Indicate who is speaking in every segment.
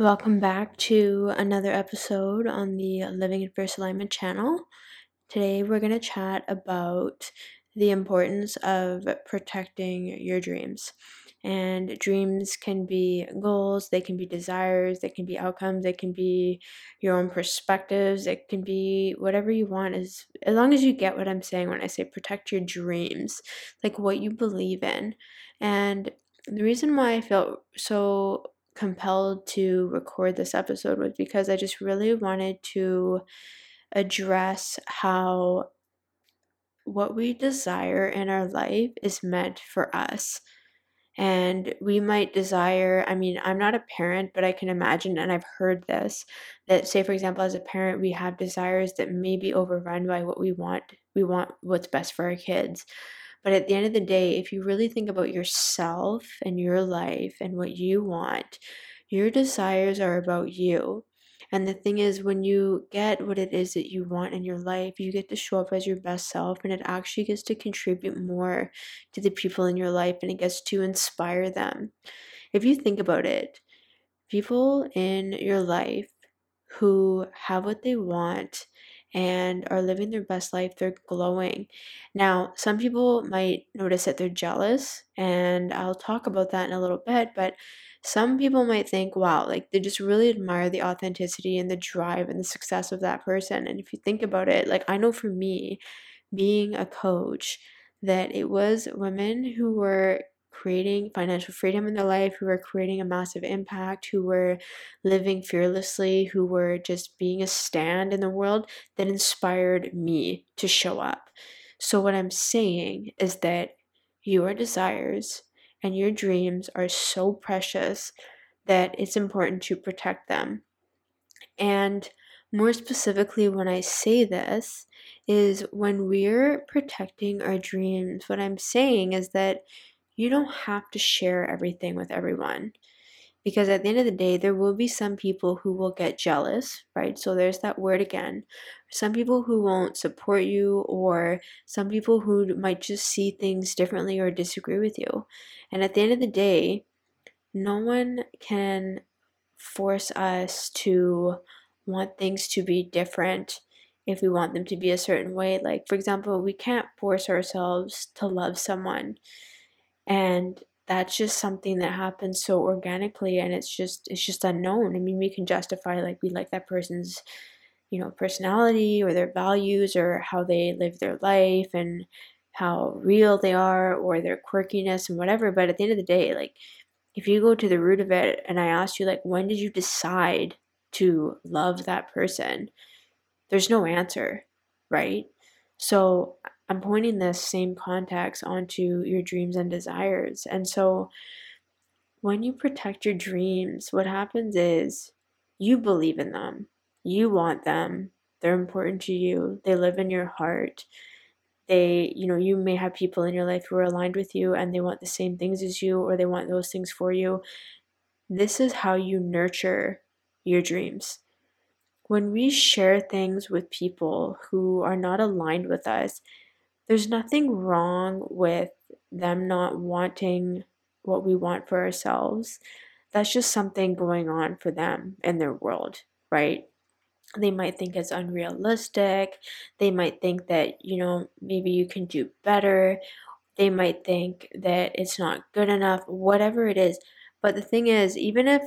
Speaker 1: Welcome back to another episode on the Living in Fierce Alignment channel. Today we're going to chat about the importance of protecting your dreams. And dreams can be goals, they can be desires, they can be outcomes, they can be your own perspectives, it can be whatever you want as as long as you get what I'm saying when I say protect your dreams, like what you believe in. And the reason why I felt so compelled to record this episode was because I just really wanted to address how what we desire in our life is meant for us. And we might desire, I mean, I'm not a parent, but I can imagine, and I've heard this, that, say, for example, as a parent, we have desires that may be overrun by what we want. We want what's best for our kids. But at the end of the day, if you really think about yourself and your life and what you want, your desires are about you. And the thing is, when you get what it is that you want in your life, you get to show up as your best self, and it actually gets to contribute more to the people in your life and it gets to inspire them. If you think about it, people in your life who have what they want and are living their best life. They're glowing. Now, some people might notice that they're jealous, and I'll talk about that in a little bit, but some people might think, wow, like they just really admire the authenticity and the drive and the success of that person. And if you think about it, like I know for me, being a coach, that it was women who were creating financial freedom in their life, who were creating a massive impact, who were living fearlessly, who were just being a stand in the world that inspired me to show up. So, what I'm saying is that your desires and your dreams are so precious that it's important to protect them. And more specifically, when I say this, is when we're protecting our dreams, what I'm saying is that you don't have to share everything with everyone because at the end of the day there will be some people who will get jealous right? So there's that word again. Some people who won't support you or some people who might just see things differently or disagree with you. And at the end of the day no one can force us to want things to be different if we want them to be a certain way. Like for example we can't force ourselves to love someone and that's just something that happens so organically and it's just it's just unknown. I mean we can justify like we like that person's you know personality or their values or how they live their life and how real they are or their quirkiness and whatever but at the end of the day like if you go to the root of it and i ask you like when did you decide to love that person? There's no answer right? So I'm pointing this same context onto your dreams and desires. And so when you protect your dreams, what happens is you believe in them, you want them, they're important to you, they live in your heart. They, you know, you may have people in your life who are aligned with you and they want the same things as you or they want those things for you. This is how you nurture your dreams when we share things with people who are not aligned with us, there's nothing wrong with them not wanting what we want for ourselves. That's just something going on for them in their world, right? They might think it's unrealistic. They might think that, you know, maybe you can do better. They might think that it's not good enough, whatever it is. But the thing is, even if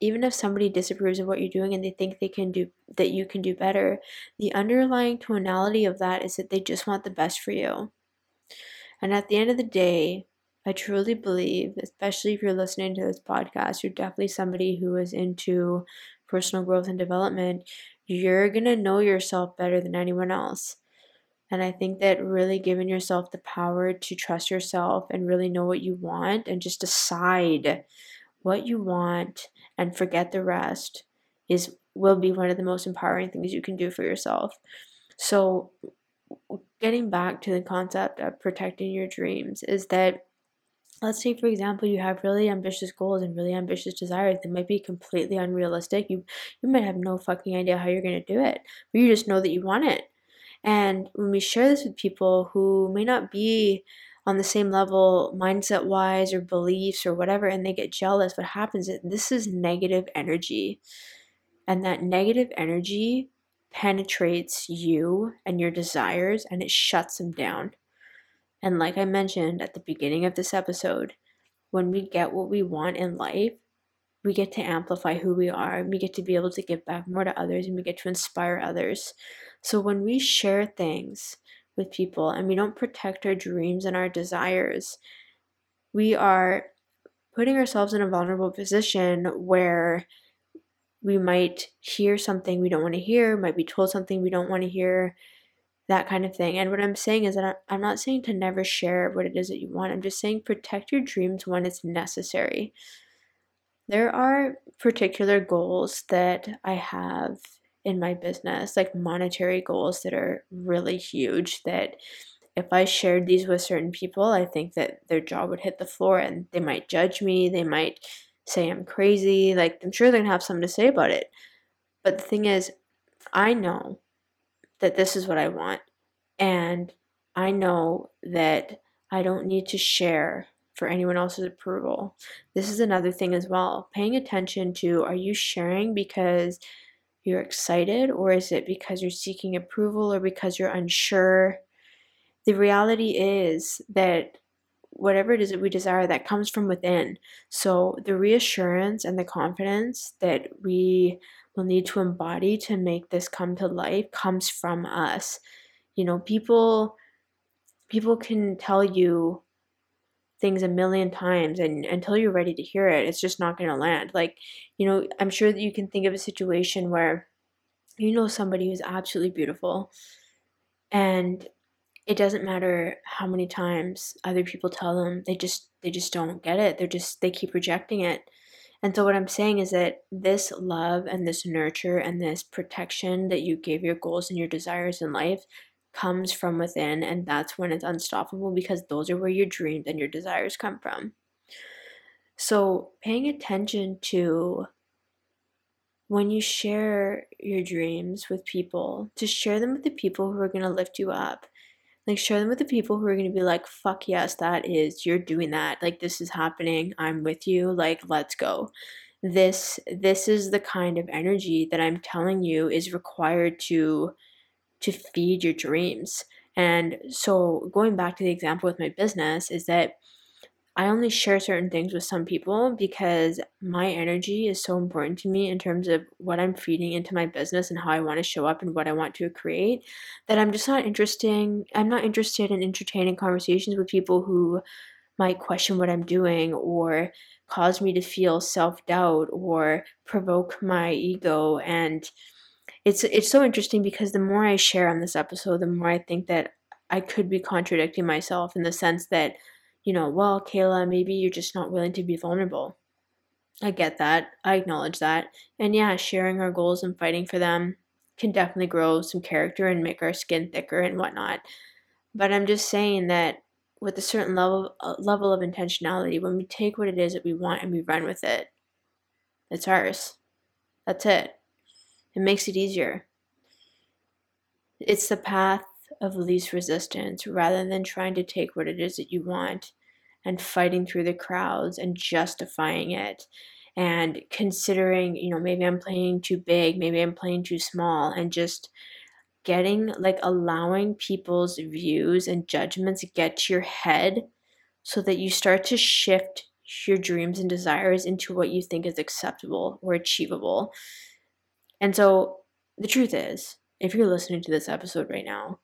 Speaker 1: even if somebody disapproves of what you're doing and they think they can do that you can do better the underlying tonality of that is that they just want the best for you. And at the end of the day i truly believe especially if you're listening to this podcast you're definitely somebody who is into personal growth and development you're going to know yourself better than anyone else. And I think that really giving yourself the power to trust yourself and really know what you want and just decide what you want and forget the rest is will be one of the most empowering things you can do for yourself. So getting back to the concept of protecting your dreams is that let's say for example you have really ambitious goals and really ambitious desires that might be completely unrealistic you you might have no fucking idea how you're going to do it but you just know that you want it and when we share this with people who may not be on the same level mindset wise or beliefs or whatever and they get jealous what happens is this is negative energy and that negative energy penetrates you and your desires and it shuts them down and like I mentioned at the beginning of this episode, when we get what we want in life, we get to amplify who we are. We get to be able to give back more to others and we get to inspire others. So when we share things with people and we don't protect our dreams and our desires, we are putting ourselves in a vulnerable position where we might hear something we don't want to hear, might be told something we don't want to hear, that kind of thing. And what I'm saying is that I'm not saying to never share what it is that you want. I'm just saying protect your dreams when it's necessary. There are particular goals that I have in my business, like monetary goals that are really huge that if I shared these with certain people, I think that their jaw would hit the floor and they might judge me. They might say I'm crazy. Like, I'm sure they're going to have something to say about it. But the thing is, I know that this is what I want. And I know that I don't need to share for anyone else's approval. This is another thing as well. Paying attention to are you sharing because you're excited or is it because you're seeking approval or because you're unsure? The reality is that whatever it is that we desire that comes from within. So the reassurance and the confidence that we will need to embody to make this come to life comes from us. You know, people people can tell you things a million times and until you're ready to hear it, it's just not going to land. Like, you know, I'm sure that you can think of a situation where you know somebody who's absolutely beautiful and it doesn't matter how many times other people tell them they just they just don't get it they're just they keep rejecting it and so, what I'm saying is that this love and this nurture and this protection that you give your goals and your desires in life comes from within. And that's when it's unstoppable because those are where your dreams and your desires come from. So, paying attention to when you share your dreams with people, to share them with the people who are going to lift you up like share them with the people who are going to be like fuck yes that is you're doing that like this is happening i'm with you like let's go this this is the kind of energy that i'm telling you is required to to feed your dreams. And so going back to the example with my business is that I only share certain things with some people because my energy is so important to me in terms of what I'm feeding into my business and how I want to show up and what I want to create that I'm just not interesting I'm not interested in entertaining conversations with people who might question what I'm doing or cause me to feel self-doubt or provoke my ego and it's it's so interesting because the more I share on this episode the more I think that I could be contradicting myself in the sense that you know, well, Kehla, maybe you're just not willing to be vulnerable. I get that. I acknowledge that. And yeah, sharing our goals and fighting for them can definitely grow some character and make our skin thicker and whatnot. But I'm just saying that with a certain level uh, level of intentionality, when we take what it is that we want and we run with it, it's ours. That's it. It makes it easier. It's the path of least resistance rather than trying to take what it is that you want and fighting through the crowds and justifying it and considering, you know, maybe I'm playing too big, maybe I'm playing too small, and just getting like allowing people's views and judgments get to your head so that you start to shift your dreams and desires into what you think is acceptable or achievable. And so the truth is, if you're listening to this episode right now,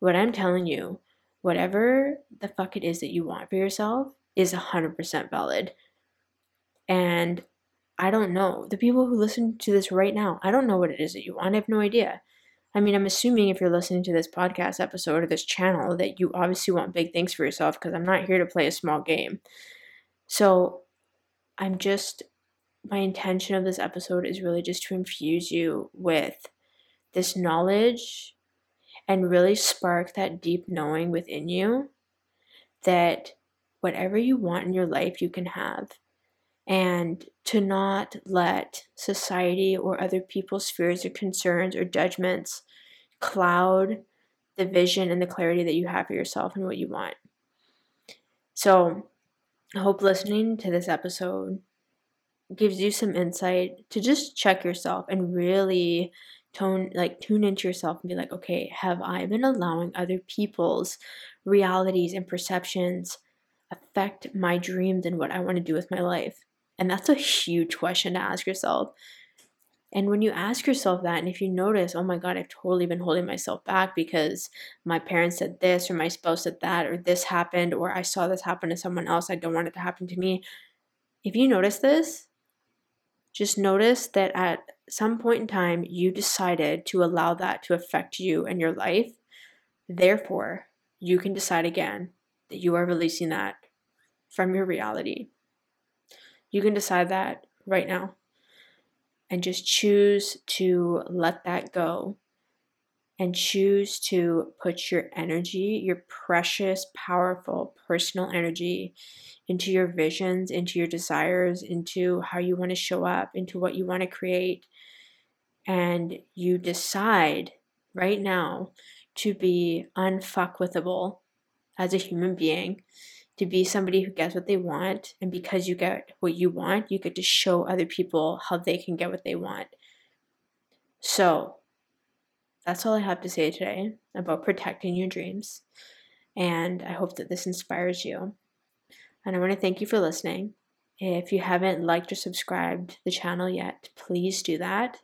Speaker 1: what I'm telling you, whatever the fuck it is that you want for yourself is 100% valid. And I don't know. The people who listen to this right now, I don't know what it is that you want. I have no idea. I mean, I'm assuming if you're listening to this podcast episode or this channel that you obviously want big things for yourself because I'm not here to play a small game. So I'm just my intention of this episode is really just to infuse you with this knowledge and really spark that deep knowing within you that whatever you want in your life, you can have. And to not let society or other people's fears or concerns or judgments cloud the vision and the clarity that you have for yourself and what you want. So, I hope listening to this episode gives you some insight to just check yourself and really tone like tune into yourself and be like okay have i been allowing other people's realities and perceptions affect my dreams and what i want to do with my life and that's a huge question to ask yourself and when you ask yourself that, and if you notice, oh my God, I've totally been holding myself back because my parents said this, or my spouse said that, or this happened, or I saw this happen to someone else, I don't want it to happen to me. If you notice this, just notice that at some point in time, you decided to allow that to affect you and your life. Therefore, you can decide again that you are releasing that from your reality. You can decide that right now and just choose to let that go and choose to put your energy, your precious, powerful personal energy, into your visions, into your desires, into how you want to show up, into what you want to create. And you decide right now to be unfuckwithable as a human being to be somebody who gets what they want. And because you get what you want, you get to show other people how they can get what they want. So that's all I have to say today about protecting your dreams. And I hope that this inspires you. And I want to thank you for listening. If you haven't liked or subscribed the channel yet, please do that.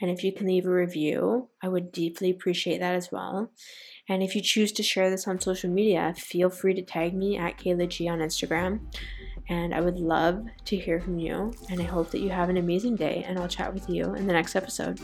Speaker 1: And if you can leave a review, I would deeply appreciate that as well. And if you choose to share this on social media, feel free to tag me at Kehla G on Instagram. And I would love to hear from you. And I hope that you have an amazing day. And I'll chat with you in the next episode.